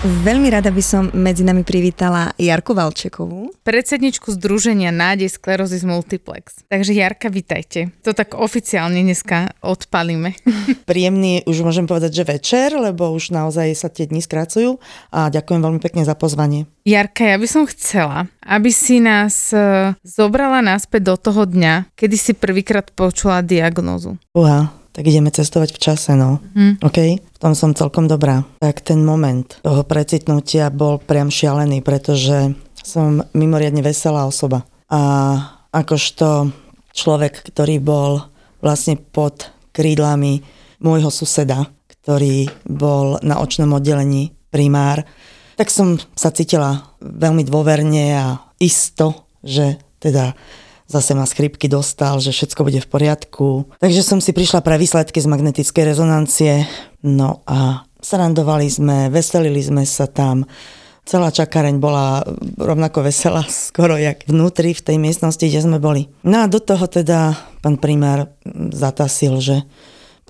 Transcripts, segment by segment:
Veľmi rada by som medzi nami privítala Jarku Valčekovú. Predsedničku Združenia Nádej Sklerozis Multiplex. Takže Jarka, vitajte. To tak oficiálne dneska odpalíme. Príjemný, už môžem povedať, že večer, lebo už naozaj sa tie dni skracujú a ďakujem veľmi pekne za pozvanie. Jarka, ja by som chcela, aby si nás e, zobrala naspäť do toho dňa, kedy si prvýkrát počula diagnózu. Uha, tak ideme cestovať v čase, no. Hm. OK? V tom som celkom dobrá. Tak ten moment toho precitnutia bol priam šialený, pretože som mimoriadne veselá osoba. A akožto človek, ktorý bol vlastne pod krídlami môjho suseda, ktorý bol na očnom oddelení primár, tak som sa cítila veľmi dôverne a isto, že teda zase ma skripky dostal, že všetko bude v poriadku. Takže som si prišla pre výsledky z magnetickej rezonancie. No a srandovali sme, veselili sme sa tam. Celá čakareň bola rovnako veselá skoro jak vnútri v tej miestnosti, kde sme boli. No a do toho teda pán primár zatasil, že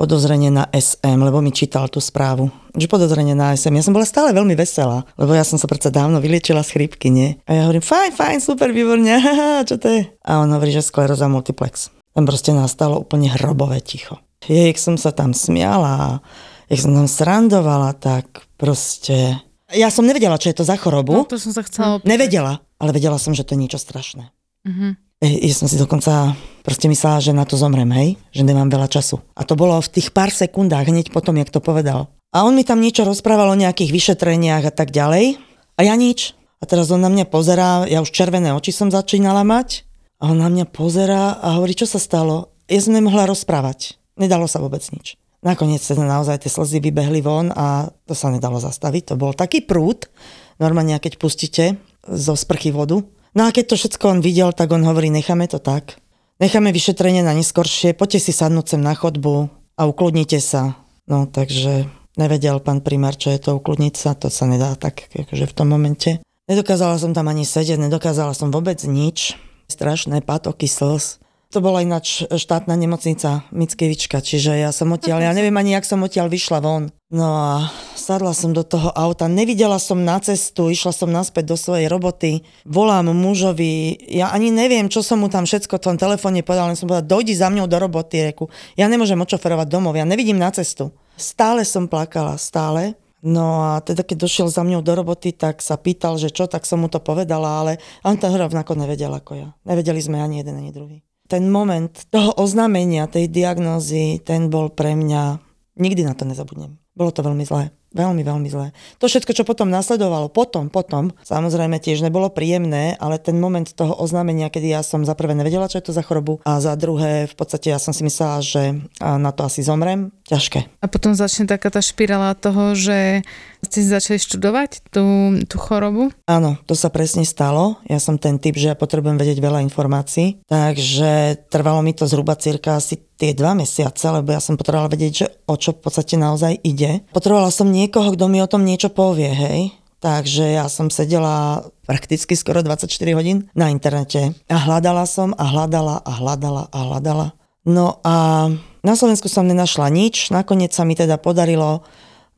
podozrenie na SM, lebo mi čítal tú správu. Že podozrenie na SM. Ja som bola stále veľmi veselá, lebo ja som sa predsa dávno vyliečila z chrípky, nie? A ja hovorím, fajn, fajn, super, výborne, haha, čo to je? A on hovorí, že skleroza multiplex. Tam proste nastalo úplne hrobové ticho. Jak som sa tam smiala, jak som tam srandovala, tak proste... Ja som nevedela, čo je to za chorobu. No, to som sa chcela... Nevedela, ale vedela som, že to je niečo strašné. Mhm. Ja som si dokonca proste myslela, že na to zomrem, hej? Že nemám veľa času. A to bolo v tých pár sekundách, hneď potom, jak to povedal. A on mi tam niečo rozprával o nejakých vyšetreniach a tak ďalej. A ja nič. A teraz on na mňa pozerá, ja už červené oči som začínala mať. A on na mňa pozerá a hovorí, čo sa stalo. Ja som nemohla rozprávať. Nedalo sa vôbec nič. Nakoniec sa naozaj tie slzy vybehli von a to sa nedalo zastaviť. To bol taký prúd, normálne keď pustíte zo sprchy vodu, No a keď to všetko on videl, tak on hovorí, necháme to tak. Necháme vyšetrenie na neskoršie, poďte si sadnúť sem na chodbu a ukludnite sa. No takže nevedel pán primár, čo je to ukludniť sa, to sa nedá tak akože v tom momente. Nedokázala som tam ani sedieť, nedokázala som vôbec nič. Strašné pátoky slz. To bola ináč štátna nemocnica Mickevička, čiže ja som odtiaľ, ja neviem ani, jak som odtiaľ vyšla von. No a sadla som do toho auta, nevidela som na cestu, išla som naspäť do svojej roboty, volám mužovi, ja ani neviem, čo som mu tam všetko v tom telefóne povedal, len som povedala, dojdi za mňou do roboty, reku. Ja nemôžem očoferovať domov, ja nevidím na cestu. Stále som plakala, stále. No a teda keď došiel za mňou do roboty, tak sa pýtal, že čo, tak som mu to povedala, ale on to rovnako nevedel ako ja. Nevedeli sme ani jeden, ani druhý ten moment toho oznámenia, tej diagnózy, ten bol pre mňa, nikdy na to nezabudnem. Bolo to veľmi zlé. Veľmi, veľmi zlé. To všetko, čo potom nasledovalo, potom, potom, samozrejme tiež nebolo príjemné, ale ten moment toho oznámenia, kedy ja som za prvé nevedela, čo je to za chorobu a za druhé, v podstate ja som si myslela, že na to asi zomrem, ťažké. A potom začne taká tá špirála toho, že ste začali študovať tú, tú chorobu? Áno, to sa presne stalo. Ja som ten typ, že ja potrebujem vedieť veľa informácií, takže trvalo mi to zhruba cirka asi tie dva mesiace, lebo ja som potrebovala vedieť, že o čo v podstate naozaj ide. Potrebovala som niekoho, kto mi o tom niečo povie, hej. Takže ja som sedela prakticky skoro 24 hodín na internete a hľadala som a hľadala a hľadala a hľadala. No a na Slovensku som nenašla nič, nakoniec sa mi teda podarilo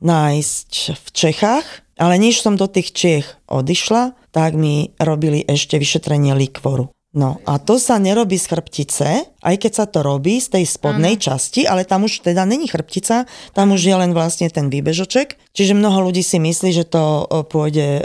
nájsť v Čechách, ale než som do tých Čech odišla, tak mi robili ešte vyšetrenie likvoru. No a to sa nerobí z chrbtice, Aj keď sa to robí z tej spodnej ano. časti, ale tam už teda není chrbtica, tam už je len vlastne ten výbežoček. Čiže mnoho ľudí si myslí, že to pôjde, e,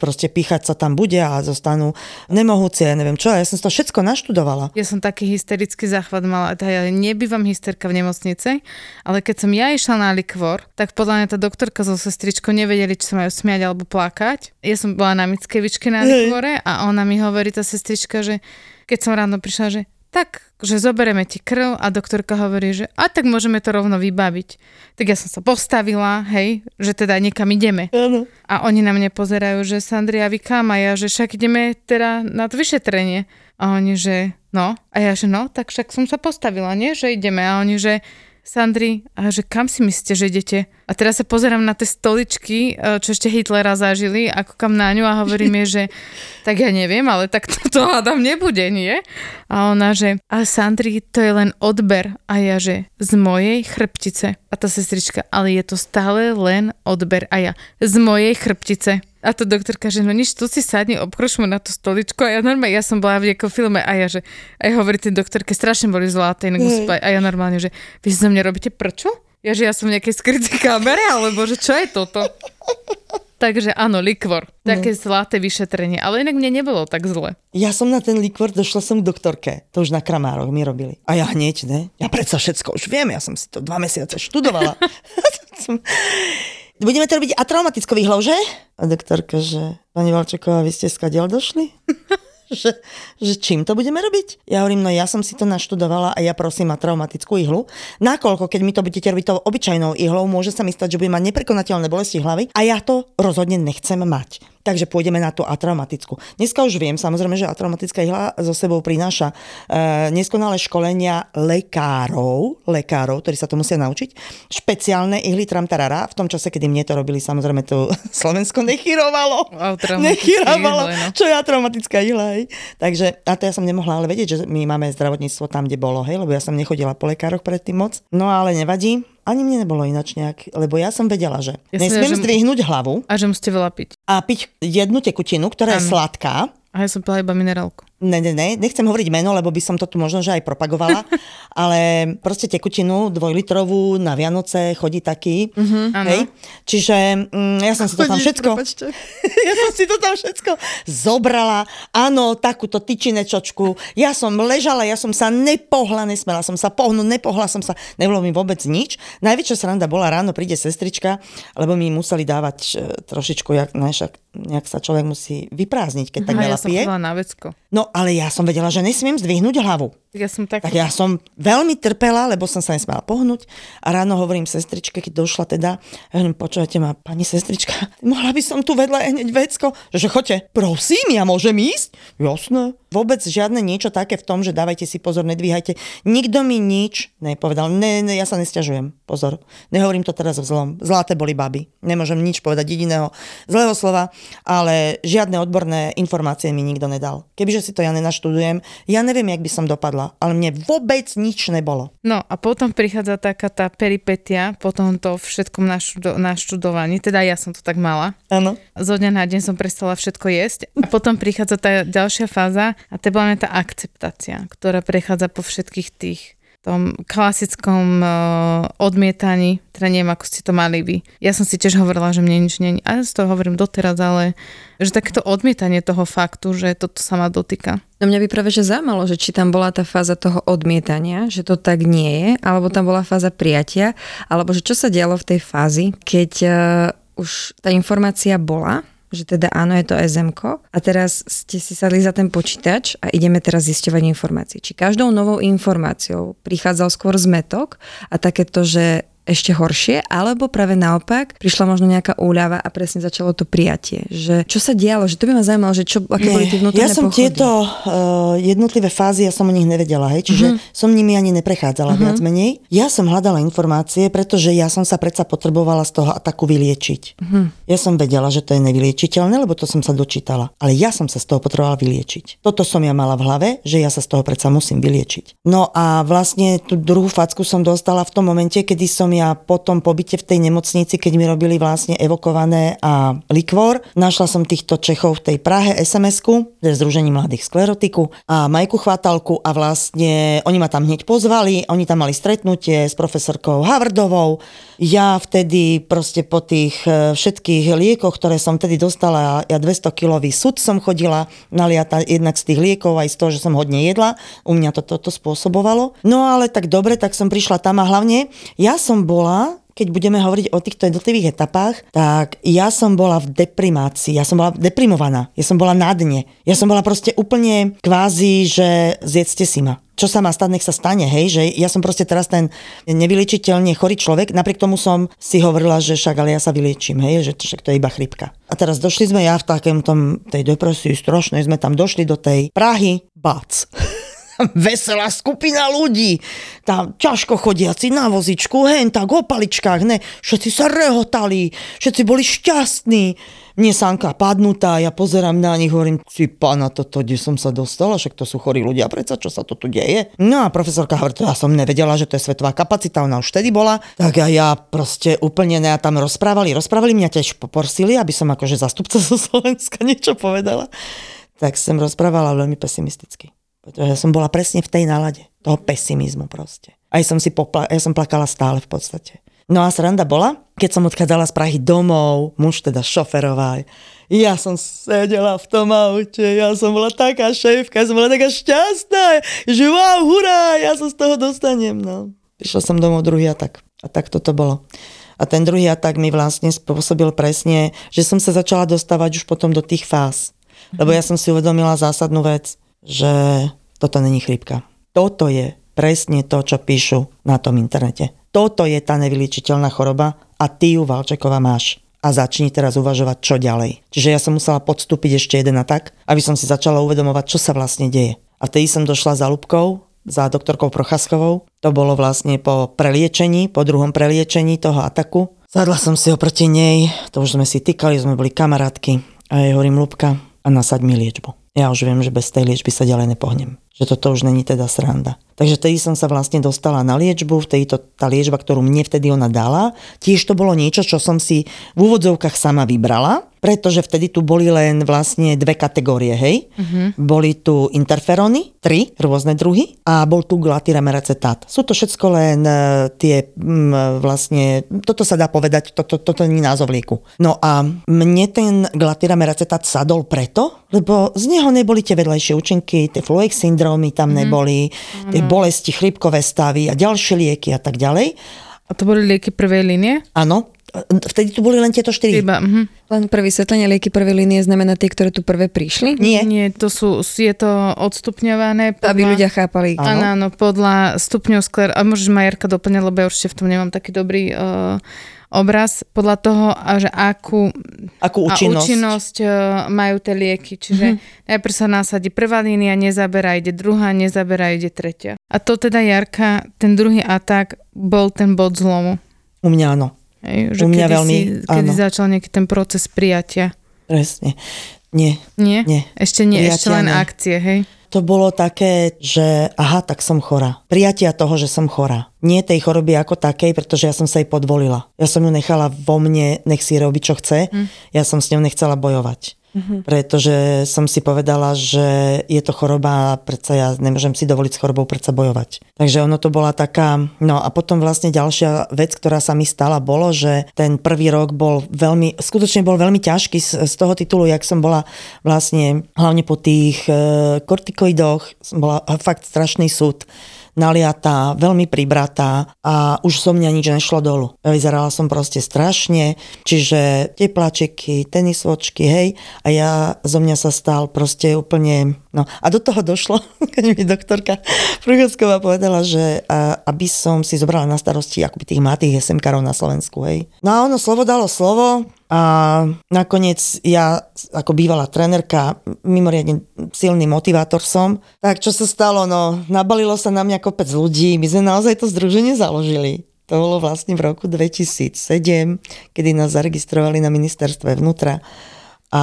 proste píchať sa tam bude a zostanú nemohúcie, neviem čo. Ja som to všetko naštudovala. Ja som taký hysterický záchvat mala. Ja nebývam hysterka v nemocnici, ale keď som ja išla na likvor, tak podľa mňa tá doktorka so sestričkou nevedeli, či sa majú smiať alebo plakať. Ja som bola na Mickevičke na likvore a ona mi hovorí, tá sestrička, že keď som ráno prišla, že tak, že zoberieme ti krv a doktorka hovorí, že a tak môžeme to rovno vybaviť. Tak ja som sa postavila, hej, že teda niekam ideme. Ano. A oni na mňa pozerajú, že Sandria, vy kam? A ja, že však ideme teda na to vyšetrenie. A oni, že no. A ja, že no, tak však som sa postavila, nie? Že ideme. A oni, že Sandri, a že kam si myslíte, že idete? A teraz sa pozerám na tie stoličky, e, čo ešte Hitlera zažili, ako kam na ňu a hovorí mi, že tak ja neviem, ale tak to, to hádam nebude, nie? A ona, že a Sandri, to je len odber. A ja, že z mojej chrbtice. A tá sestrička, ale je to stále len odber. A ja, z mojej chrbtice. A to doktorka, že no nič, tu si sadni, obkročme na tú stoličku a ja normálne, ja som bola v nejakom filme a ja, že aj hovorí tej doktorke, strašne boli zlaté, inak a ja normálne, že vy si zo mňa robíte prčo? Ja, že ja som v nejakej skrytej kamere, alebo že čo je toto? Takže áno, likvor. Také no. zlaté vyšetrenie. Ale inak mne nebolo tak zle. Ja som na ten likvor došla som k doktorke. To už na kramároch mi robili. A ja hneď, ne? Ja predsa všetko už viem. Ja som si to dva mesiace študovala. budeme to robiť atraumatickou výhľou, že? A doktorka, že pani Valčeková, vy ste skadiaľ došli? Že, že čím to budeme robiť? Ja hovorím, no ja som si to naštudovala a ja prosím ma traumatickú ihlu. Nakoľko, keď mi to budete robiť tou obyčajnou ihlou, môže sa mi stať, že budem mať neprekonateľné bolesti hlavy a ja to rozhodne nechcem mať takže pôjdeme na tú atraumatickú. Dneska už viem, samozrejme, že atraumatická ihla so sebou prináša e, neskonalé školenia lekárov, lekárov, ktorí sa to musia naučiť. Špeciálne ihly tramtarara, v tom čase, kedy mne to robili, samozrejme to Slovensko nechyrovalo. Nechyrovalo, no. čo je atraumatická ihla. Hej. Takže, a to ja som nemohla ale vedieť, že my máme zdravotníctvo tam, kde bolo, hej, lebo ja som nechodila po lekároch predtým moc. No ale nevadí, ani mne nebolo inač nejak, lebo ja som vedela, že ja nesmiem že... zdvihnúť hlavu. A že musíte veľa piť. A piť jednu tekutinu, ktorá ano. je sladká. A ja som pila iba minerálku. Ne, ne, ne, nechcem hovoriť meno, lebo by som to tu možno, že aj propagovala, ale proste tekutinu dvojlitrovú na Vianoce chodí taký, uh-huh, hej. Čiže mm, ja som si to tam všetko, ja som si to tam všetko zobrala, áno, takúto tyčinečočku, ja som ležala, ja som sa nepohla, nesmela som sa pohnúť, nepohla som sa, nebolo mi vôbec nič. Najväčšia sranda bola ráno, príde sestrička, lebo mi museli dávať e, trošičku, jak, ne, však, sa človek musí vyprázdniť, keď tak veľa ja pije. na vecko. No ale ja som vedela, že nesmiem zdvihnúť hlavu. Ja som tak... tak ja som veľmi trpela, lebo som sa nesmela pohnúť a ráno hovorím sestričke, keď došla teda, ja hovorím, počujete ma, pani sestrička, mohla by som tu vedľa hneď vecko, že, choďte, prosím, ja môžem ísť? Jasné. Vôbec žiadne niečo také v tom, že dávajte si pozor, nedvíhajte. Nikto mi nič nepovedal. Ne, ne, ja sa nestiažujem. Pozor. Nehovorím to teraz v zlom. Zlaté boli baby. Nemôžem nič povedať jediného zlého slova, ale žiadne odborné informácie mi nikto nedal. Kebyže si to ja nenaštudujem, ja neviem, jak by som dopadla, ale mne vôbec nič nebolo. No a potom prichádza taká tá peripetia po tomto všetkom naštudo- naštudovaní, teda ja som to tak mala. Áno. Zo dňa na deň som prestala všetko jesť a potom prichádza tá ďalšia fáza a to je tá akceptácia, ktorá prechádza po všetkých tých tom klasickom uh, odmietaní, teda neviem, ako ste to mali vy. Ja som si tiež hovorila, že mne nič není. A ja si to hovorím doteraz, ale že takéto odmietanie toho faktu, že toto sa ma dotýka. No mňa by práve že zaujímalo, že či tam bola tá fáza toho odmietania, že to tak nie je, alebo tam bola fáza prijatia, alebo že čo sa dialo v tej fázi, keď uh, už tá informácia bola, že teda áno, je to SMK a teraz ste si sadli za ten počítač a ideme teraz zisťovať informácie. Či každou novou informáciou prichádzal skôr zmetok a takéto, že ešte horšie, alebo práve naopak prišla možno nejaká úľava a presne začalo to prijatie. Že čo sa dialo, že to by ma zaujímalo, že čo, aké Nie, boli tie vnútorné Ja som pochody. tieto uh, jednotlivé fázy, ja som o nich nevedela, hej, čiže uh-huh. som nimi ani neprechádzala uh-huh. viac menej. Ja som hľadala informácie, pretože ja som sa predsa potrebovala z toho ataku vyliečiť. Uh-huh. Ja som vedela, že to je nevyliečiteľné, lebo to som sa dočítala. Ale ja som sa z toho potrebovala vyliečiť. Toto som ja mala v hlave, že ja sa z toho predsa musím vyliečiť. No a vlastne tú druhú facku som dostala v tom momente, kedy som ja po tom pobyte v tej nemocnici, keď mi robili vlastne evokované a likvor, našla som týchto Čechov v tej Prahe SMS-ku, Združení mladých sklerotiku a Majku Chvatalku a vlastne oni ma tam hneď pozvali, oni tam mali stretnutie s profesorkou Havardovou. Ja vtedy proste po tých e, všetkých liekoch, ktoré som vtedy dostala, ja 200-kilový sud som chodila naliata jednak z tých liekov aj z toho, že som hodne jedla. U mňa to toto spôsobovalo. No ale tak dobre, tak som prišla tam a hlavne ja som bola keď budeme hovoriť o týchto jednotlivých etapách, tak ja som bola v deprimácii, ja som bola deprimovaná, ja som bola na dne. Ja som bola proste úplne kvázi, že zjedzte si ma čo sa má stať, nech sa stane, hej, že ja som proste teraz ten nevyliečiteľne chorý človek, napriek tomu som si hovorila, že však ale ja sa vyliečím, hej, že však to je iba chrypka. A teraz došli sme ja v takém tom, tej depresii strašnej, sme tam došli do tej Prahy, bac. veselá skupina ľudí. Tam ťažko chodiaci na vozičku, hen tak o paličkách, ne. Všetci sa rehotali, všetci boli šťastní. Mne sánka padnutá, ja pozerám na nich, hovorím, si pána, toto, kde som sa dostala, však to sú chorí ľudia, predsa čo sa to tu deje? No a profesorka hovorí, to ja som nevedela, že to je svetová kapacita, ona už vtedy bola. Tak a ja proste úplne ne, tam rozprávali, rozprávali, mňa tiež poprosili, aby som akože zastupca zo Slovenska niečo povedala. Tak som rozprávala veľmi pesimisticky. Pretože som bola presne v tej nálade, toho pesimizmu proste. Aj som si popla- ja som plakala stále v podstate. No a sranda bola, keď som odchádzala z Prahy domov, muž teda šoferoval, ja som sedela v tom aute, ja som bola taká šéfka, ja som bola taká šťastná, že wow, hurá, ja sa z toho dostanem. No. Prišla som domov druhý atak a tak toto bolo. A ten druhý atak mi vlastne spôsobil presne, že som sa začala dostávať už potom do tých fáz. Lebo ja som si uvedomila zásadnú vec, že toto není chrípka. Toto je presne to, čo píšu na tom internete. Toto je tá nevyliečiteľná choroba a ty ju, Valčeková, máš. A začni teraz uvažovať, čo ďalej. Čiže ja som musela podstúpiť ešte jeden atak, aby som si začala uvedomovať, čo sa vlastne deje. A vtedy som došla za Lubkou, za doktorkou Prochaskovou. To bolo vlastne po preliečení, po druhom preliečení toho ataku. Sadla som si oproti nej, to už sme si týkali, sme boli kamarátky. A jej hovorím, Lubka, a nasaď mi liečbu. Ja už viem, že bez tej liečby sa ďalej nepohnem že toto už není teda sranda. Takže vtedy som sa vlastne dostala na liečbu, vtedy to, tá liečba, ktorú mne vtedy ona dala, tiež to bolo niečo, čo som si v úvodzovkách sama vybrala, pretože vtedy tu boli len vlastne dve kategórie, hej. Uh-huh. Boli tu interferóny, tri rôzne druhy a bol tu glatiremeracetát. Sú to všetko len uh, tie um, vlastne, toto sa dá povedať, toto, toto nie názov lieku. No a mne ten glatiremeracetát sadol preto, lebo z neho neboli tie vedľajšie účinky, tie fluix syndromy tam mm-hmm. neboli, tie bolesti, chrypkové stavy a ďalšie lieky a tak ďalej. A to boli lieky prvej línie? Áno, vtedy tu boli len tieto štyri. Iba, uh-huh. Len pre vysvetlenie lieky prvej línie znamená tie, ktoré tu prvé prišli? Nie. Nie, to sú, je to odstupňované. Podľa... Aby ľudia chápali. Áno, áno, podľa stupňov skler... A môžeš Majerka doplňať, lebo ja určite v tom nemám taký dobrý uh, obraz podľa toho, že akú, akú účinnosť. účinnosť e, majú tie lieky. Čiže mm-hmm. najprv sa nasadí prvá línia, nezaberá, ide druhá, nezaberá, ide tretia. A to teda Jarka, ten druhý atak bol ten bod zlomu. U mňa áno. Hej, že U mňa kedy veľmi, si, kedy áno. začal nejaký ten proces prijatia. Presne. Nie. Nie? Nie. Ešte nie, prijatia ešte len nie. akcie, hej? To bolo také, že aha, tak som chora. Prijatia toho, že som chora. Nie tej choroby ako takej, pretože ja som sa jej podvolila. Ja som ju nechala vo mne, nech si robiť, čo chce. Mm. Ja som s ňou nechcela bojovať. Mm-hmm. Pretože som si povedala, že je to choroba a predsa ja nemôžem si dovoliť s chorobou predsa bojovať. Takže ono to bola taká... No a potom vlastne ďalšia vec, ktorá sa mi stala, bolo, že ten prvý rok bol veľmi, skutočne bol veľmi ťažký z, z toho titulu, jak som bola vlastne hlavne po tých e, kortikoidoch, bola fakt strašný súd naliatá, veľmi pribratá a už so mňa nič nešlo dolu. Vyzerala som proste strašne, čiže teplačeky, tenisvočky, hej, a ja zo mňa sa stal proste úplne, no a do toho došlo, keď mi doktorka Pruchocková povedala, že a, aby som si zobrala na starosti akoby tých mladých SMKárov na Slovensku, hej. No a ono slovo dalo slovo, a nakoniec ja, ako bývalá trenerka, mimoriadne silný motivátor som. Tak čo sa stalo? No, nabalilo sa na mňa kopec ľudí. My sme naozaj to združenie založili. To bolo vlastne v roku 2007, kedy nás zaregistrovali na ministerstve vnútra. A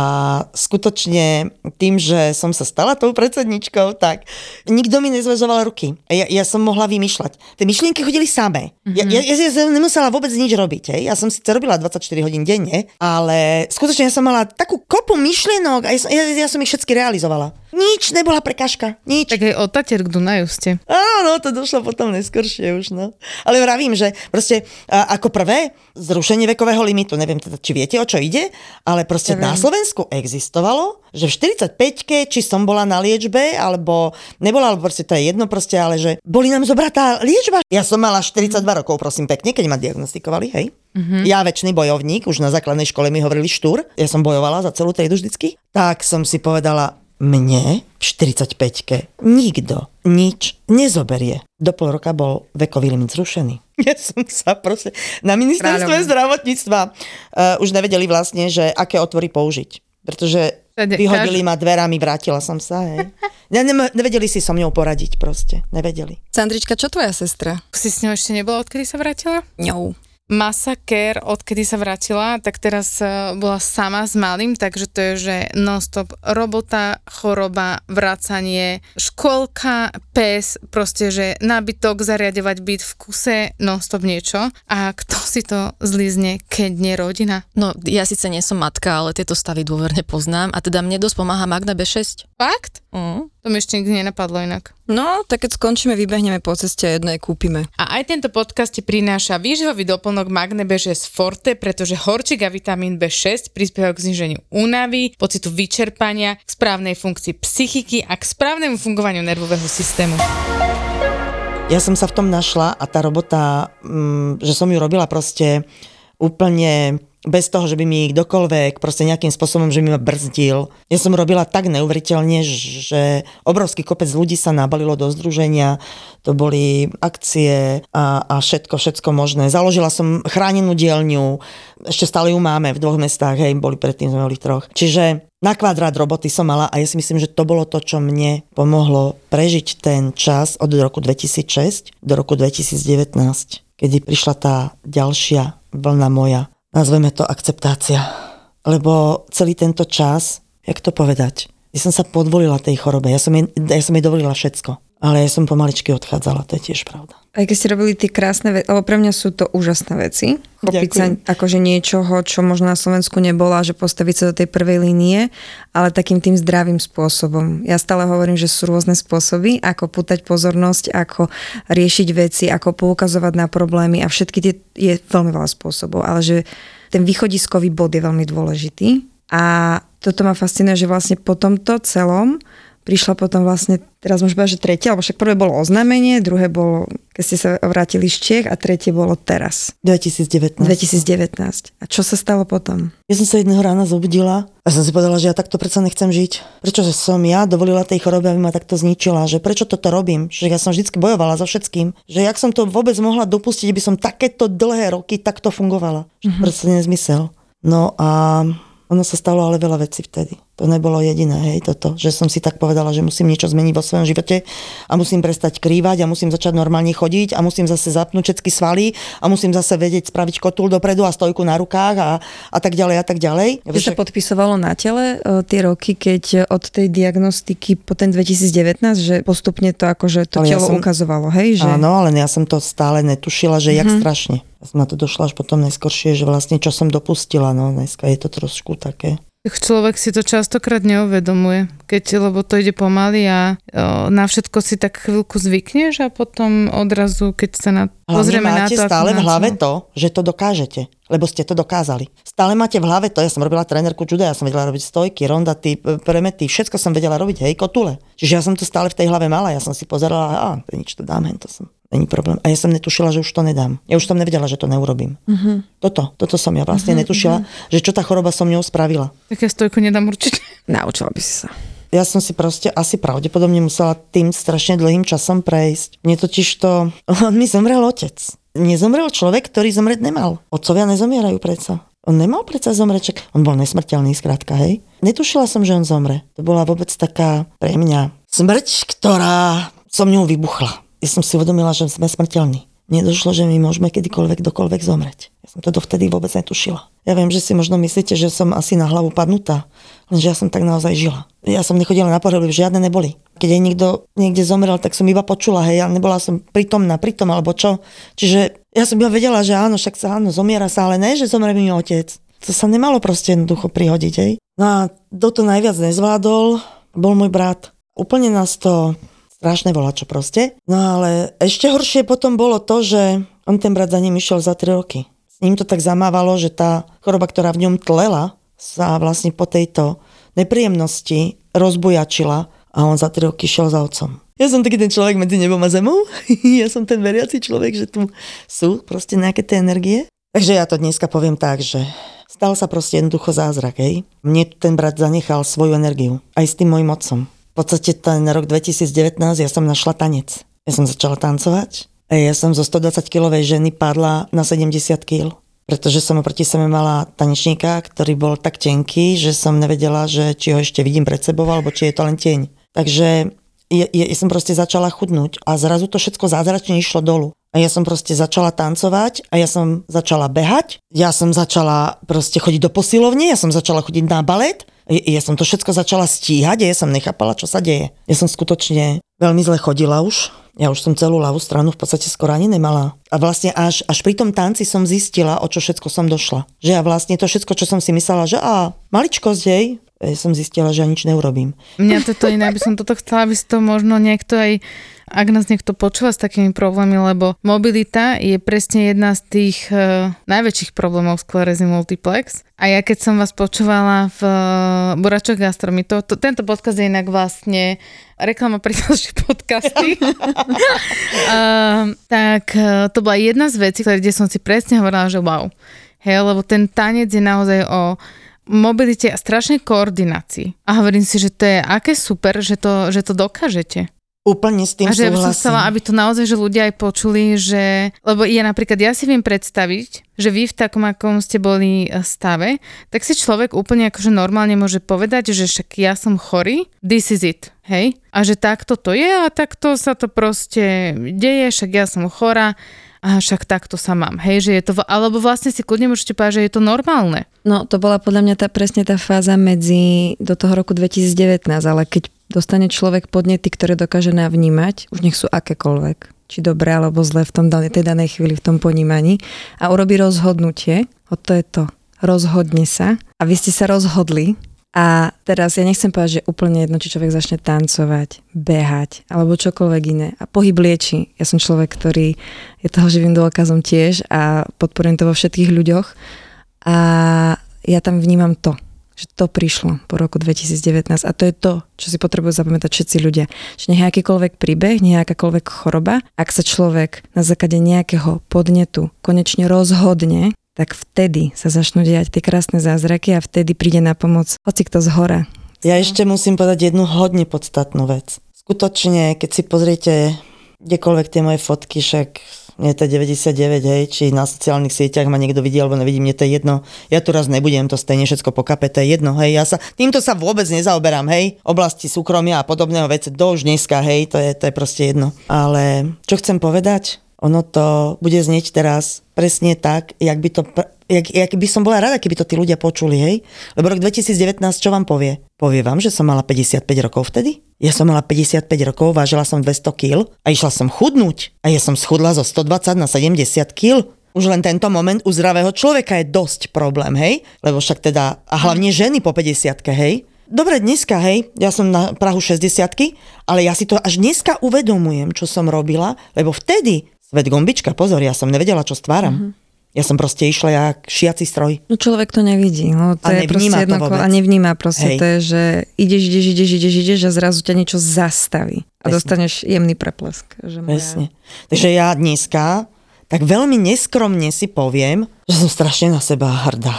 skutočne tým, že som sa stala tou predsedničkou, tak nikto mi nezvezoval ruky. Ja, ja som mohla vymýšľať. Tie myšlienky chodili samé. Mm-hmm. Ja, ja, ja, ja som nemusela vôbec nič robiť. Hej. Ja som síce robila 24 hodín denne, ale skutočne ja som mala takú kopu myšlienok a ja som, ja, ja som ich všetky realizovala. Nič nebola prekažka. Nič. Tak aj od Tatier k Dunaju ste. Áno, to došlo potom neskôršie už, no. Ale vravím, že proste a, ako prvé, zrušenie vekového limitu, neviem teda, či viete, o čo ide, ale proste na Slovensku existovalo, že v 45-ke, či som bola na liečbe, alebo nebola, alebo proste to je jedno proste, ale že boli nám zobratá liečba. Ja som mala 42 rokov, prosím pekne, keď ma diagnostikovali, hej. Mm-hmm. Ja, väčší bojovník, už na základnej škole mi hovorili štúr, ja som bojovala za celú triedu vždycky, tak som si povedala, mne v 45-ke nikto nič nezoberie. Do pol roka bol vekový limit zrušený. Ja som sa proste... Na ministerstve Kráľovná. zdravotníctva uh, už nevedeli vlastne, že aké otvory použiť. Pretože vyhodili ma dverami, vrátila som sa, hej. Ne, ne, nevedeli si so mňou poradiť proste. Nevedeli. Sandrička, čo tvoja sestra? Si s ňou ešte nebola, odkedy sa vrátila? Ňou. Masaker, odkedy sa vrátila, tak teraz eh, bola sama s malým, takže to je, že non-stop robota, choroba, vracanie, školka, pes, proste, že nábytok, zariadovať byt v kuse, non-stop niečo. A kto si to zlízne, keď nie rodina? No, ja síce nie som matka, ale tieto stavy dôverne poznám a teda mne dosť pomáha Magna B6. Fakt? Mm. To mi ešte nikdy nenapadlo inak. No, tak keď skončíme, vybehneme po ceste a jedno je kúpime. A aj tento podcast ti prináša výživový doplnok Magne B6 Forte, pretože horčík a vitamín B6 prispievajú k zniženiu únavy, pocitu vyčerpania, k správnej funkcii psychiky a k správnemu fungovaniu nervového systému. Ja som sa v tom našla a tá robota, mm, že som ju robila proste úplne bez toho, že by mi kdokoľvek proste nejakým spôsobom, že mi ma brzdil. Ja som robila tak neuveriteľne, že obrovský kopec ľudí sa nabalilo do združenia, to boli akcie a, a všetko, všetko možné. Založila som chránenú dielňu, ešte stále ju máme v dvoch mestách, hej, boli predtým sme boli troch. Čiže na kvadrát roboty som mala a ja si myslím, že to bolo to, čo mne pomohlo prežiť ten čas od roku 2006 do roku 2019, kedy prišla tá ďalšia vlna moja. Nazveme to akceptácia. Lebo celý tento čas, jak to povedať, ja som sa podvolila tej chorobe, ja som jej, ja som jej dovolila všetko. Ale ja som pomaličky odchádzala, to je tiež pravda. Aj keď ste robili tie krásne veci, lebo pre mňa sú to úžasné veci. Chopiť sa akože niečoho, čo možno na Slovensku nebolo, a že postaviť sa do tej prvej línie, ale takým tým zdravým spôsobom. Ja stále hovorím, že sú rôzne spôsoby, ako pútať pozornosť, ako riešiť veci, ako poukazovať na problémy a všetky tie je veľmi veľa spôsobov, ale že ten východiskový bod je veľmi dôležitý. A toto ma fascinuje, že vlastne po tomto celom prišla potom vlastne, teraz môžem povedať, že tretie, alebo však prvé bolo oznámenie, druhé bolo, keď ste sa vrátili z Čech a tretie bolo teraz, 2019. 2019. A čo sa stalo potom? Ja som sa jedného rána zobudila a som si povedala, že ja takto predsa nechcem žiť. Prečo som ja dovolila tej chorobe, aby ma takto zničila? Že prečo toto robím? Že ja som vždy bojovala so všetkým. Že jak som to vôbec mohla dopustiť, aby som takéto dlhé roky takto fungovala. Mm-hmm. proste nezmysel. No a ono sa stalo ale veľa vecí vtedy. To nebolo jediné, hej, toto, že som si tak povedala, že musím niečo zmeniť vo svojom živote a musím prestať krývať a musím začať normálne chodiť a musím zase zapnúť všetky svaly a musím zase vedieť spraviť kotul dopredu a stojku na rukách a, a tak ďalej a tak ďalej. Že sa podpisovalo na tele e, tie roky, keď od tej diagnostiky po ten 2019, že postupne to akože to Ale ja telo som- ukazovalo, hej? Že... Áno, ale ja som to stále netušila, že jak strašne. Ja som na to došla až potom neskôršie, že vlastne čo som dopustila, no dneska je to trošku také. Človek si to častokrát neuvedomuje, keď, lebo to ide pomaly a o, na všetko si tak chvíľku zvykneš a potom odrazu, keď sa na, Hlavne pozrieme na máte to, ako stále v na hlave to, že to dokážete, lebo ste to dokázali. Stále máte v hlave to, ja som robila trénerku juda, ja som vedela robiť stojky, rondaty, p- premety, všetko som vedela robiť, hej, kotule. Čiže ja som to stále v tej hlave mala, ja som si pozerala, a to nič to dám, hen to som. Není problém. A ja som netušila, že už to nedám. Ja už som nevedela, že to neurobím. Uh-huh. Toto, toto som ja vlastne uh-huh, netušila, že čo tá choroba so mňou spravila. Tak ja stojku nedám určite. Naučila by si sa. Ja som si proste asi pravdepodobne musela tým strašne dlhým časom prejsť. Mne totiž to... On mi zomrel otec. Nezomrel človek, ktorý zomrieť nemal. Otcovia nezomierajú predsa. On nemal predsa zomrieť, čak on bol nesmrteľný skrátka, hej. Netušila som, že on zomre. To bola vôbec taká pre mňa smrť, ktorá som ňou vybuchla. Ja som si uvedomila, že sme smrteľní. Nedošlo, že my môžeme kedykoľvek dokoľvek zomrieť. Ja som to dovtedy vôbec netušila. Ja viem, že si možno myslíte, že som asi na hlavu padnutá, lenže ja som tak naozaj žila. Ja som nechodila na pohľady, žiadne neboli. Keď aj niekto niekde zomrel, tak som iba počula, hej, ja nebola som pritomná, pritom alebo čo. Čiže ja som iba vedela, že áno, však sa áno, zomiera sa, ale ne, že zomrie mi otec. To sa nemalo proste jednoducho prihodiť, hej. No a kto to najviac nezvládol, bol môj brat. Úplne nás to strašné čo proste. No ale ešte horšie potom bolo to, že on ten brat za ním išiel za 3 roky. S ním to tak zamávalo, že tá choroba, ktorá v ňom tlela, sa vlastne po tejto nepríjemnosti rozbujačila a on za 3 roky šiel za otcom. Ja som taký ten človek medzi nebom a zemou. ja som ten veriaci človek, že tu sú proste nejaké tie energie. Takže ja to dneska poviem tak, že stal sa proste jednoducho zázrak, hej. Mne ten brat zanechal svoju energiu. Aj s tým môjim otcom. Podstate ten rok 2019 ja som našla tanec. Ja som začala tancovať a ja som zo 120-kilovej ženy padla na 70 kg. Pretože som oproti sebe mala tanečníka, ktorý bol tak tenký, že som nevedela, že či ho ešte vidím pred sebou, alebo či je to len tieň. Takže ja, ja, ja som proste začala chudnúť a zrazu to všetko zázračne išlo dolu. A ja som proste začala tancovať a ja som začala behať. Ja som začala proste chodiť do posilovne, ja som začala chodiť na balet ja som to všetko začala stíhať a ja som nechápala, čo sa deje. Ja som skutočne veľmi zle chodila už. Ja už som celú ľavú stranu v podstate skoro ani nemala. A vlastne až, až pri tom tanci som zistila, o čo všetko som došla. Že ja vlastne to všetko, čo som si myslela, že a maličkosť jej, som zistila, že ja nič neurobím. Mňa toto iné, by som toto chcela, aby si to možno niekto aj ak nás niekto počúva s takými problémami, lebo mobilita je presne jedna z tých uh, najväčších problémov sklerózy multiplex. A ja keď som vás počúvala v uh, Buračok Gastromy, to, to, tento podcast je inak vlastne reklama pri ďalšie podcasty, uh, tak uh, to bola jedna z vecí, kde som si presne hovorila, že wow. Hej, lebo ten tanec je naozaj o mobilite a strašnej koordinácii. A hovorím si, že to je aké super, že to, že to dokážete. Úplne s tým a že súhlasím. som chcela, aby to naozaj, že ľudia aj počuli, že... Lebo ja napríklad, ja si viem predstaviť, že vy v takom, akom ste boli e, stave, tak si človek úplne akože normálne môže povedať, že však ja som chorý, this is it, hej? A že takto to je a takto sa to proste deje, však ja som chora a však takto sa mám, hej, že je to, alebo vlastne si kľudne môžete povedať, že je to normálne. No to bola podľa mňa tá, presne tá fáza medzi do toho roku 2019, ale keď dostane človek podnety, ktoré dokáže navnímať, už nech sú akékoľvek, či dobré alebo zlé v tom tej danej chvíli, v tom ponímaní a urobí rozhodnutie, o to je to, rozhodne sa a vy ste sa rozhodli a teraz ja nechcem povedať, že úplne jedno, či človek začne tancovať, behať alebo čokoľvek iné. A pohyb lieči. Ja som človek, ktorý je toho živým dôkazom tiež a podporujem to vo všetkých ľuďoch. A ja tam vnímam to, že to prišlo po roku 2019 a to je to, čo si potrebujú zapamätať všetci ľudia. Že nech akýkoľvek príbeh, nejakákoľvek choroba, ak sa človek na základe nejakého podnetu konečne rozhodne tak vtedy sa začnú diať tie krásne zázraky a vtedy príde na pomoc hoci kto z hora. Ja ešte musím povedať jednu hodne podstatnú vec. Skutočne, keď si pozriete kdekoľvek tie moje fotky, však mne to je 99, hej, či na sociálnych sieťach ma niekto vidí alebo nevidí, mne to je jedno. Ja tu raz nebudem, to stejne všetko pokape, to je jedno, hej. Ja sa, týmto sa vôbec nezaoberám, hej. Oblasti súkromia a podobného veci, do už dneska, hej, to je, to je proste jedno. Ale čo chcem povedať? Ono to bude znieť teraz presne tak, jak by, to, jak, jak by som bola rada, keby to tí ľudia počuli, hej? Lebo rok 2019 čo vám povie? Povie vám, že som mala 55 rokov vtedy? Ja som mala 55 rokov, vážila som 200 kg a išla som chudnúť. A ja som schudla zo 120 na 70 kg. Už len tento moment u zdravého človeka je dosť problém, hej? Lebo však teda, a hlavne ženy po 50 hej? Dobre, dneska, hej, ja som na Prahu 60 ale ja si to až dneska uvedomujem, čo som robila, lebo vtedy Svet gombička, pozor, ja som nevedela, čo stváram. Uh-huh. Ja som proste išla jak šiaci stroj. No človek to nevidí. No, to a je jedno, to a nevníma proste. Hej. To je, že ideš, ideš, ideš, ideš, ideš a zrazu ťa niečo zastaví. A Presne. dostaneš jemný preplesk. Že moja... Presne. Takže ja dneska tak veľmi neskromne si poviem, že som strašne na seba hrdá.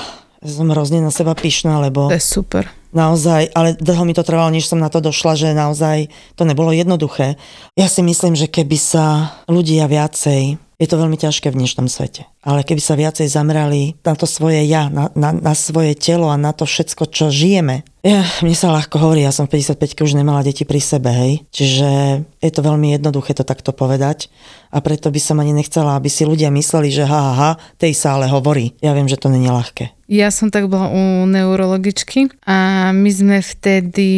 Som hrozne na seba pyšná, lebo... To je super naozaj, ale dlho mi to trvalo, než som na to došla, že naozaj to nebolo jednoduché. Ja si myslím, že keby sa ľudia viacej je to veľmi ťažké v dnešnom svete. Ale keby sa viacej zamerali na to svoje ja, na, na, na svoje telo a na to všetko, čo žijeme. Ja, mne sa ľahko hovorí, ja som v 55 už nemala deti pri sebe, hej. Čiže je to veľmi jednoduché to takto povedať a preto by som ani nechcela, aby si ľudia mysleli, že ha, ha, ha tej sa ale hovorí. Ja viem, že to není ľahké. Ja som tak bola u neurologičky a my sme vtedy,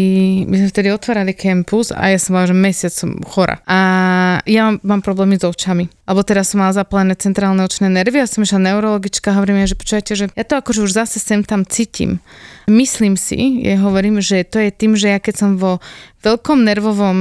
my sme vtedy otvárali kampus a ja som bola, že mesiac som chora. A ja mám, mám problémy s očami. Alebo teraz som mala zapálené centrálne očné nervy a som išla neurologička hovorím, že počujete, že ja to akože už zase sem tam cítim. Myslím si, ja hovorím, že to je tým, že ja keď som vo veľkom nervovom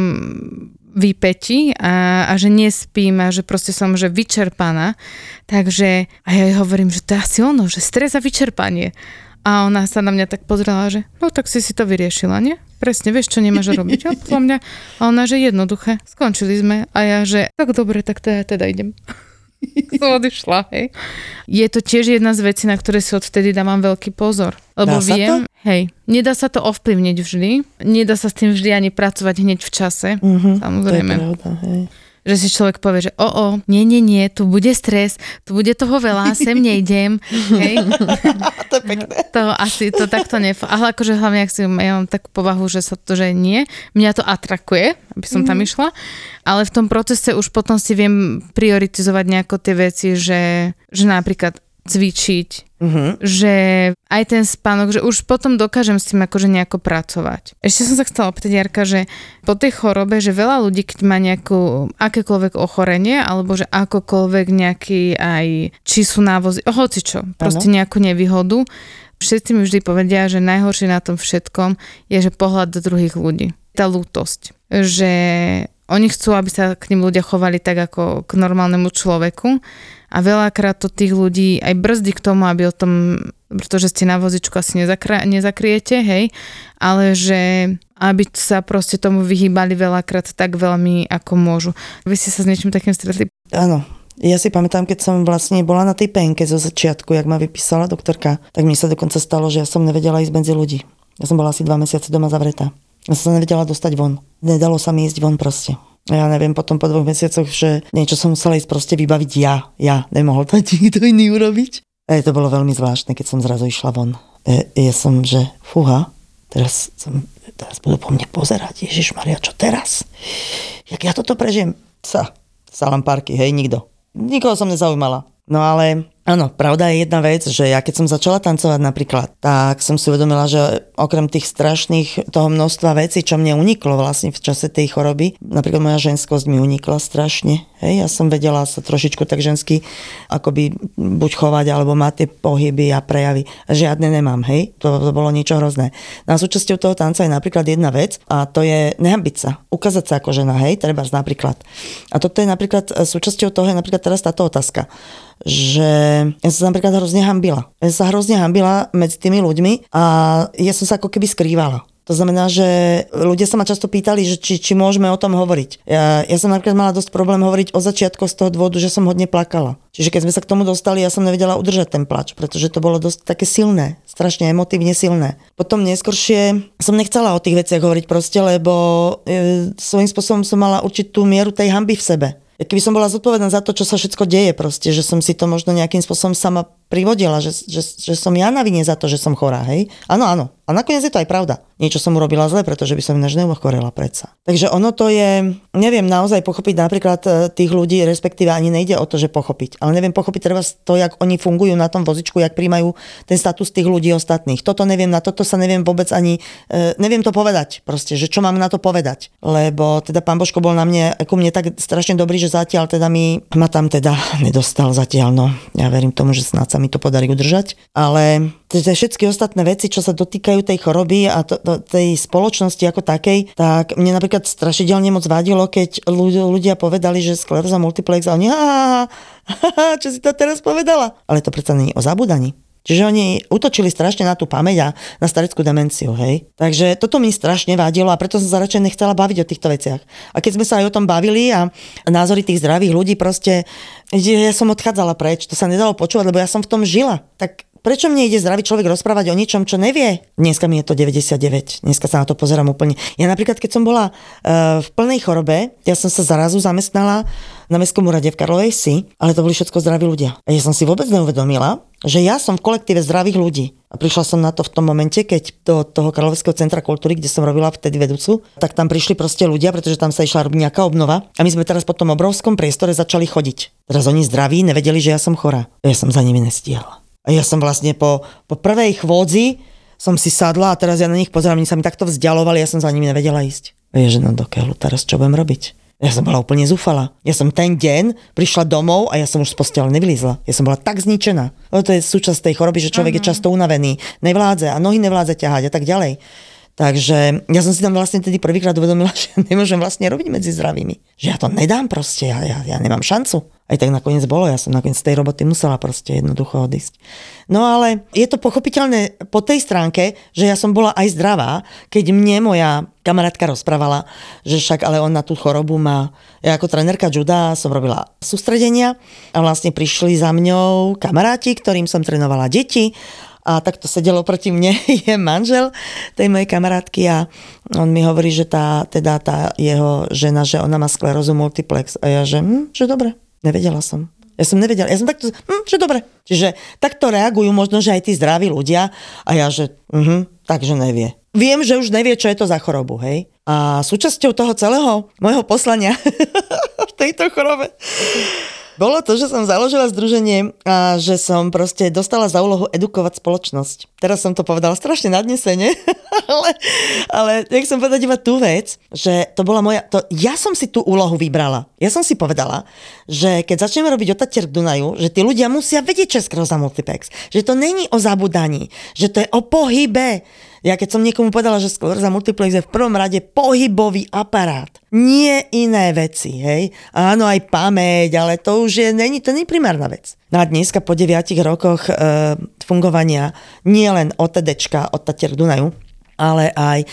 výpeti a, a že nespím a že proste som že vyčerpaná. Takže a ja jej hovorím, že to je asi ono, že stres a vyčerpanie. A ona sa na mňa tak pozrela, že no tak si si to vyriešila, nie? Presne, vieš, čo nemáš robiť. A mňa, a ona, že jednoduché, skončili sme. A ja, že tak dobre, tak teda, teda idem. som odišla, hej. Je to tiež jedna z vecí, na ktoré si odtedy dávam veľký pozor. Lebo Dá sa viem, to? hej, nedá sa to ovplyvniť vždy, nedá sa s tým vždy ani pracovať hneď v čase, Mhm, samozrejme. To je pravda, hej. Že si človek povie, že o, o, nie, nie, nie, tu bude stres, tu bude toho veľa, sem nejdem, hej. To je pekné. To asi, to takto nef... Ale akože hlavne, ak si, ja mám takú povahu, že sa to, že nie, mňa to atrakuje, aby som tam išla, ale v tom procese už potom si viem prioritizovať nejako tie veci, že, že napríklad cvičiť, Mhm. že aj ten spánok, že už potom dokážem s tým akože nejako pracovať. Ešte som sa chcela opýtať, Jarka, že po tej chorobe, že veľa ľudí, keď má nejakú akékoľvek ochorenie, alebo že akokoľvek nejaký aj, či sú návozy, hoci čo, proste nejakú nevýhodu, všetci mi vždy povedia, že najhoršie na tom všetkom je, že pohľad do druhých ľudí. Tá lútosť. Že oni chcú, aby sa k ním ľudia chovali tak ako k normálnemu človeku a veľakrát to tých ľudí aj brzdí k tomu, aby o tom, pretože ste na vozičku asi nezakra- nezakriete, hej, ale že aby sa proste tomu vyhýbali veľakrát tak veľmi, ako môžu. Vy ste sa s niečím takým stretli? Áno. Ja si pamätám, keď som vlastne bola na tej penke zo začiatku, jak ma vypísala doktorka, tak mi sa dokonca stalo, že ja som nevedela ísť medzi ľudí. Ja som bola asi dva mesiace doma zavretá. Ja som sa nevedela dostať von. Nedalo sa mi ísť von proste. Ja neviem, potom po dvoch mesiacoch, že niečo som musela ísť proste vybaviť ja. Ja. Nemohol to nikto iný urobiť. A to bolo veľmi zvláštne, keď som zrazu išla von. E, ja som, že fúha, teraz, som, teraz budú po mne pozerať. Ježiš Maria, čo teraz? Jak ja toto prežijem? Sa, salam parky, hej, nikto. Nikoho som nezaujímala. No ale áno, pravda je jedna vec, že ja keď som začala tancovať napríklad, tak som si uvedomila, že okrem tých strašných toho množstva vecí, čo mne uniklo vlastne v čase tej choroby, napríklad moja ženskosť mi unikla strašne. Hej, ja som vedela sa trošičku tak žensky akoby buď chovať, alebo mať tie pohyby a prejavy. Žiadne nemám, hej, to, to bolo niečo hrozné. No súčasťou toho tanca je napríklad jedna vec a to je nehambiť sa, ukázať sa ako žena, hej, treba napríklad. A toto je napríklad, súčasťou toho je napríklad teraz táto otázka že ja som sa napríklad hrozne hambila. Ja som sa hrozne hambila medzi tými ľuďmi a ja som sa ako keby skrývala. To znamená, že ľudia sa ma často pýtali, že či, či môžeme o tom hovoriť. Ja, ja som napríklad mala dosť problém hovoriť o začiatku z toho dôvodu, že som hodne plakala. Čiže keď sme sa k tomu dostali, ja som nevedela udržať ten plač, pretože to bolo dosť také silné, strašne emotívne silné. Potom neskôršie som nechcela o tých veciach hovoriť proste, lebo e, svojím spôsobom som mala určitú mieru tej hamby v sebe. Keby som bola zodpovedná za to, čo sa všetko deje proste, že som si to možno nejakým spôsobom sama privodila, že, že, že som ja na vine za to, že som chorá, hej? Áno, áno. A nakoniec je to aj pravda. Niečo som urobila zle, pretože by som ináč neuchorela predsa. Takže ono to je, neviem naozaj pochopiť napríklad e, tých ľudí, respektíve ani nejde o to, že pochopiť, ale neviem pochopiť treba to, jak oni fungujú na tom vozičku, jak príjmajú ten status tých ľudí ostatných. Toto neviem, na toto sa neviem vôbec ani, e, neviem to povedať proste, že čo mám na to povedať. Lebo teda pán Božko bol na mne, ku mne tak strašne dobrý, že zatiaľ teda mi, ma tam teda nedostal zatiaľ, no. Ja verím tomu, že snáď sa mi to podarí udržať. Ale tie všetky ostatné veci, čo sa dotýkajú tej choroby a to, to, tej spoločnosti ako takej, tak mne napríklad strašidelne moc vadilo, keď ľudia, povedali, že skleróza multiplex a oni, "Á, čo si to teraz povedala? Ale to predsa je o zabudaní. Čiže oni útočili strašne na tú pamäť a na stareckú demenciu, hej. Takže toto mi strašne vadilo a preto som sa radšej nechcela baviť o týchto veciach. A keď sme sa aj o tom bavili a názory tých zdravých ľudí proste, ja som odchádzala preč, to sa nedalo počúvať, lebo ja som v tom žila. Tak Prečo mne ide zdravý človek rozprávať o niečom, čo nevie? Dneska mi je to 99. Dneska sa na to pozerám úplne. Ja napríklad, keď som bola uh, v plnej chorobe, ja som sa zarazu zamestnala na Mestskom úrade v Karlovej Si, ale to boli všetko zdraví ľudia. A ja som si vôbec neuvedomila, že ja som v kolektíve zdravých ľudí. A prišla som na to v tom momente, keď do toho Karlovského centra kultúry, kde som robila vtedy vedúcu, tak tam prišli proste ľudia, pretože tam sa išla robiť nejaká obnova. A my sme teraz po tom obrovskom priestore začali chodiť. Teraz oni zdraví nevedeli, že ja som chora. Ja som za nimi nestiehla. A ja som vlastne po, po prvej chôdzi som si sadla a teraz ja na nich pozerám, oni sa mi takto vzdialovali, ja som za nimi nevedela ísť. Vieš, no do keľu, teraz čo budem robiť? Ja som bola úplne zúfala. Ja som ten deň prišla domov a ja som už z postele nevylízla. Ja som bola tak zničená. No to je súčasť tej choroby, že človek uh-huh. je často unavený, nevládze a nohy nevládze ťahať a tak ďalej. Takže ja som si tam vlastne tedy prvýkrát uvedomila, že nemôžem vlastne robiť medzi zdravými. Že ja to nedám proste, ja, ja, ja nemám šancu. Aj tak nakoniec bolo, ja som nakoniec z tej roboty musela proste jednoducho odísť. No ale je to pochopiteľné po tej stránke, že ja som bola aj zdravá, keď mne moja kamarátka rozprávala, že však ale on na tú chorobu má, ja ako trenerka juda som robila sústredenia a vlastne prišli za mňou kamaráti, ktorým som trenovala deti a takto sedelo proti mne je manžel tej mojej kamarátky a on mi hovorí, že tá, teda tá jeho žena, že ona má sklerózu multiplex a ja, že, hm, že dobre, nevedela som. Ja som nevedela, ja som takto, hm, že dobre. Čiže takto reagujú možno, že aj tí zdraví ľudia a ja, že uh takže nevie. Viem, že už nevie, čo je to za chorobu, hej. A súčasťou toho celého môjho poslania v tejto chorobe bolo to, že som založila združenie a že som proste dostala za úlohu edukovať spoločnosť. Teraz som to povedala strašne nadnesene, ale, ale nechcem povedať iba tú vec, že to bola moja, to, ja som si tú úlohu vybrala. Ja som si povedala, že keď začneme robiť otatier k Dunaju, že tí ľudia musia vedieť, čo je multiplex. Že to není o zabudaní, že to je o pohybe, ja keď som niekomu povedala, že skleróza multiplex je v prvom rade pohybový aparát, nie iné veci, hej. Áno, aj pamäť, ale to už je, není, to primárna vec. No a dneska po 9 rokoch e, fungovania nie len OTDčka, od Tatier Dunaju, ale aj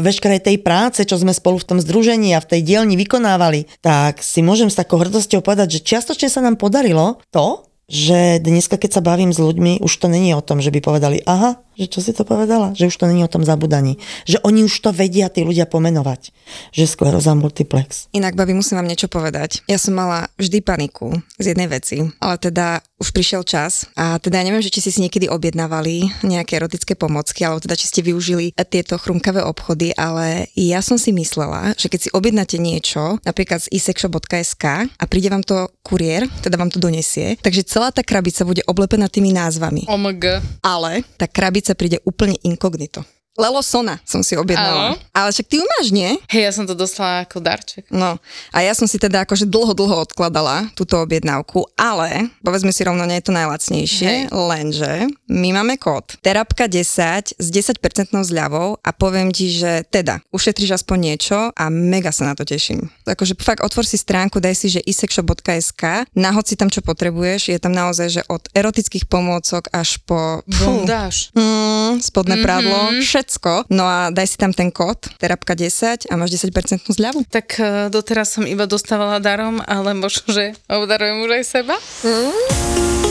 veškerej tej práce, čo sme spolu v tom združení a v tej dielni vykonávali, tak si môžem s takou hrdosťou povedať, že čiastočne sa nám podarilo to, že dneska, keď sa bavím s ľuďmi, už to není o tom, že by povedali, aha, že čo si to povedala? Že už to není o tom zabudaní. Že oni už to vedia tí ľudia pomenovať. Že skleróza multiplex. Inak, babi, musím vám niečo povedať. Ja som mala vždy paniku z jednej veci, ale teda už prišiel čas a teda neviem, že či si si niekedy objednávali nejaké erotické pomocky, alebo teda či ste využili tieto chrumkavé obchody, ale ja som si myslela, že keď si objednáte niečo, napríklad z isexshop.sk a príde vám to kuriér, teda vám to donesie, takže celá tá krabica bude oblepená tými názvami. OMG. Ale tá krabica príde úplne inkognito. Lelo Sona som si objednala. Áno. Ale však ty ju máš, nie? Hej, ja som to dostala ako darček. No, a ja som si teda akože dlho, dlho odkladala túto objednávku, ale povedzme si rovno, nie je to najlacnejšie, Hej. lenže my máme kód Terapka 10 s 10% zľavou a poviem ti, že teda ušetríš aspoň niečo a mega sa na to teším. Akože fakt otvor si stránku, daj si, že isexshop.sk, nahod si tam čo potrebuješ, je tam naozaj, že od erotických pomôcok až po... Bondáž. Mm, spodné mm-hmm. prádlo, všetko. No a daj si tam ten kód, terapka 10 a máš 10% zľavu. Tak uh, doteraz som iba dostávala darom, ale možno, že obdarujem už aj seba. Mm.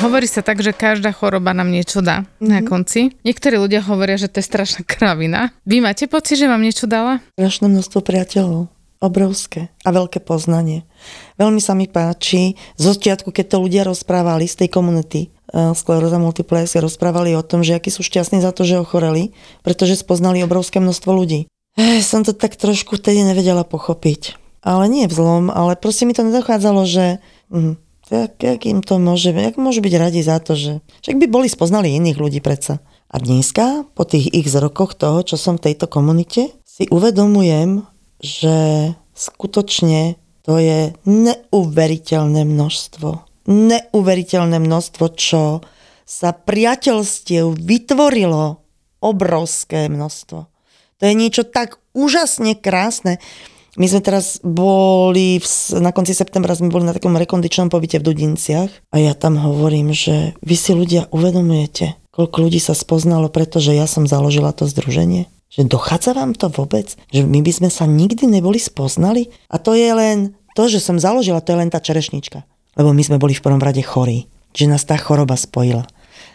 Hovorí sa tak, že každá choroba nám niečo dá mm-hmm. na konci. Niektorí ľudia hovoria, že to je strašná kravina. Vy máte pocit, že vám niečo dala? Strašné množstvo priateľov. Obrovské a veľké poznanie. Veľmi sa mi páči, zo začiatku, keď to ľudia rozprávali z tej komunity, uh, skleróza multiplex, rozprávali o tom, že akí sú šťastní za to, že ochoreli, pretože spoznali obrovské množstvo ľudí. Eh, som to tak trošku vtedy nevedela pochopiť. Ale nie v zlom, ale proste mi to nedochádzalo, že... Mm, jak, jak im to môže, jak môžu byť radi za to, že však by boli spoznali iných ľudí predsa. A dneska, po tých x rokoch toho, čo som v tejto komunite, si uvedomujem, že skutočne to je neuveriteľné množstvo. Neuveriteľné množstvo, čo sa priateľstiev vytvorilo obrovské množstvo. To je niečo tak úžasne krásne. My sme teraz boli, v, na konci septembra sme boli na takom rekondičnom pobyte v Dudinciach a ja tam hovorím, že vy si ľudia uvedomujete, koľko ľudí sa spoznalo, pretože ja som založila to združenie. Že dochádza vám to vôbec? Že my by sme sa nikdy neboli spoznali? A to je len to, že som založila, to je len tá čerešnička. Lebo my sme boli v prvom rade chorí. Že nás tá choroba spojila.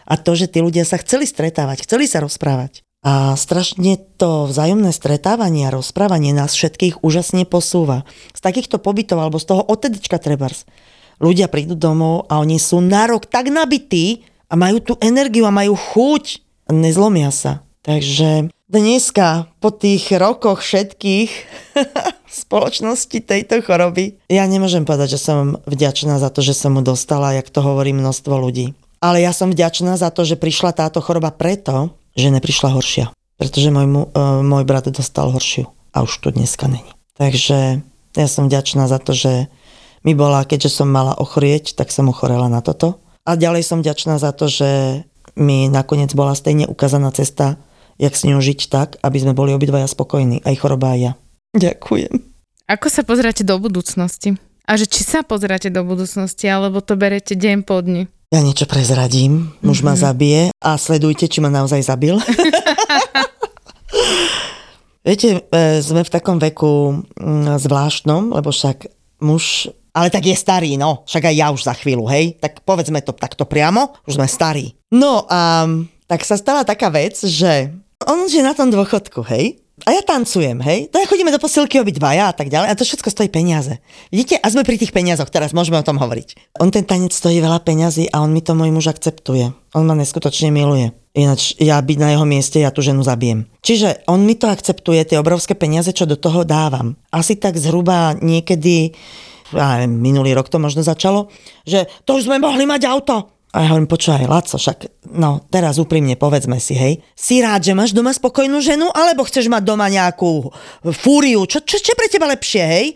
A to, že tí ľudia sa chceli stretávať, chceli sa rozprávať. A strašne to vzájomné stretávanie a rozprávanie nás všetkých úžasne posúva. Z takýchto pobytov alebo z toho otedička trebárs. Ľudia prídu domov a oni sú na rok tak nabití a majú tú energiu a majú chuť. A nezlomia sa. Takže dneska, po tých rokoch všetkých spoločnosti tejto choroby, ja nemôžem povedať, že som vďačná za to, že som mu dostala, jak to hovorí množstvo ľudí. Ale ja som vďačná za to, že prišla táto choroba preto, že neprišla horšia. Pretože môj, mu- e, môj brat dostal horšiu a už tu dneska není. Takže ja som vďačná za to, že mi bola, keďže som mala ochorieť, tak som ochorela na toto. A ďalej som vďačná za to, že mi nakoniec bola stejne ukázaná cesta, jak s ňou žiť tak, aby sme boli obidvaja spokojní, aj choroba, aj ja. Ďakujem. Ako sa pozeráte do budúcnosti? A že či sa pozeráte do budúcnosti, alebo to berete deň po dni? Ja niečo prezradím, muž ma zabije a sledujte, či ma naozaj zabil. Viete, e, sme v takom veku mm, zvláštnom, lebo však muž, ale tak je starý, no, však aj ja už za chvíľu, hej, tak povedzme to takto priamo, už sme starí. No a tak sa stala taká vec, že on je na tom dôchodku, hej, a ja tancujem, hej? To ja chodíme do posilky obidvaja a tak ďalej. A to všetko stojí peniaze. Vidíte? A sme pri tých peniazoch teraz, môžeme o tom hovoriť. On ten tanec stojí veľa peňazí a on mi to môj muž akceptuje. On ma neskutočne miluje. Ináč ja byť na jeho mieste, ja tú ženu zabijem. Čiže on mi to akceptuje, tie obrovské peniaze, čo do toho dávam. Asi tak zhruba niekedy, neviem, minulý rok to možno začalo, že to už sme mohli mať auto. A ja hovorím, počúvaj, Laco, však, no, teraz úprimne povedzme si, hej, si rád, že máš doma spokojnú ženu, alebo chceš mať doma nejakú fúriu, čo, čo, čo pre teba lepšie, hej?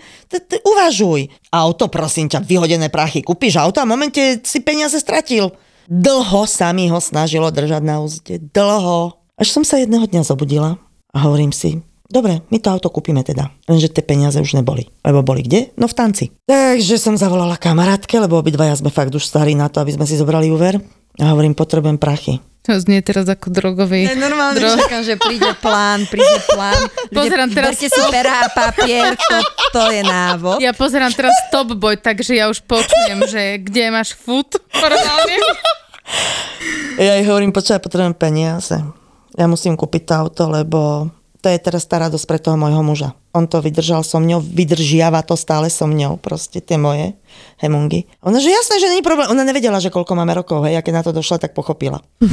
Uvažuj. Auto, prosím ťa, vyhodené prachy, kúpiš auto a v momente si peniaze stratil. Dlho sa mi ho snažilo držať na úzde, dlho. Až som sa jedného dňa zobudila a hovorím si, Dobre, my to auto kúpime teda. Lenže tie peniaze už neboli. Lebo boli kde? No v tanci. Takže som zavolala kamarátke, lebo obidvaja sme fakt už starí na to, aby sme si zobrali úver. A hovorím, potrebujem prachy. To znie teraz ako drogový. Normálne Dro- čakám, že príde plán, príde plán. Pozerám Ľudia, teraz- Berte si pera a papier, to, to je návod. Ja pozerám teraz Top Boy, takže ja už počujem, že kde máš food normálne. Ja jej hovorím, počkaj, potrebujem peniaze. Ja musím kúpiť to auto, lebo to je teraz tá radosť pre toho môjho muža. On to vydržal so mňou, vydržiava to stále so mňou, proste tie moje hemungy. Ona, že jasné, že není problém. Ona nevedela, že koľko máme rokov, hej, a keď na to došla, tak pochopila.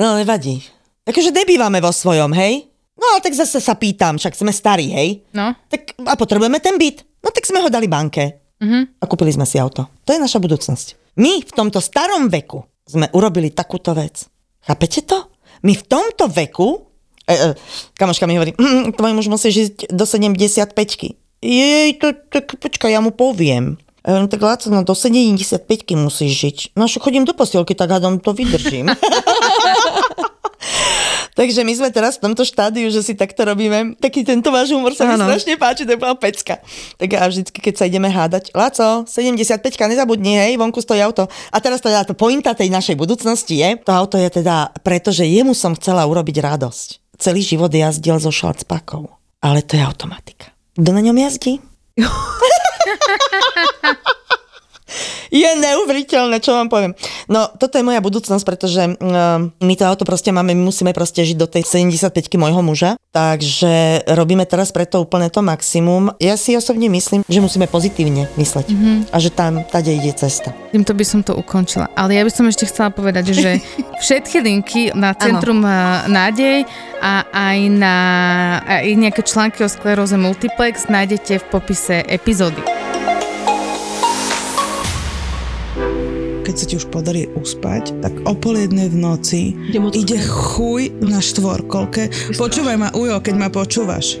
no, nevadí. Takže nebývame vo svojom, hej? No, ale tak zase sa pýtam, však sme starí, hej? No, Tak a potrebujeme ten byt. No tak sme ho dali banke. Mhm. A kúpili sme si auto. To je naša budúcnosť. My v tomto starom veku sme urobili takúto vec. Chápete to? My v tomto veku, e, e, kamoška mi hovorí, hm, tvoj muž musí žiť do 75 Jej, to, tak počkaj, ja mu poviem. Hovorím, tak Láco, no do 75 musíš žiť. No čo chodím do posielky, tak hádam to vydržím. Takže my sme teraz v tomto štádiu, že si takto robíme. Taký tento váš humor sa mi strašne páči, to je bola pecka. Tak a vždycky, keď sa ideme hádať, Láco, 75 nezabudni, hej, vonku stojí auto. A teraz teda to pointa tej našej budúcnosti je, to auto je teda, pretože jemu som chcela urobiť radosť. Celý život jazdil so šalcpakou, ale to je automatika. Kto na ňom jazdí? Je neuveriteľné, čo vám poviem. No, toto je moja budúcnosť, pretože uh, my to auto proste máme, my musíme proste žiť do tej 75 môjho muža, takže robíme teraz preto úplne to maximum. Ja si osobne myslím, že musíme pozitívne mysleť mm-hmm. a že tam tade ide cesta. týmto by som to ukončila. Ale ja by som ešte chcela povedať, že všetky linky na Centrum ano. nádej a aj na aj nejaké články o skleróze multiplex nájdete v popise epizódy. Keď sa ti už podarí uspať, tak o pol jednej v noci ide chuj na štvorkolke. Počúvaj ma, Ujo, keď ma počúvaš.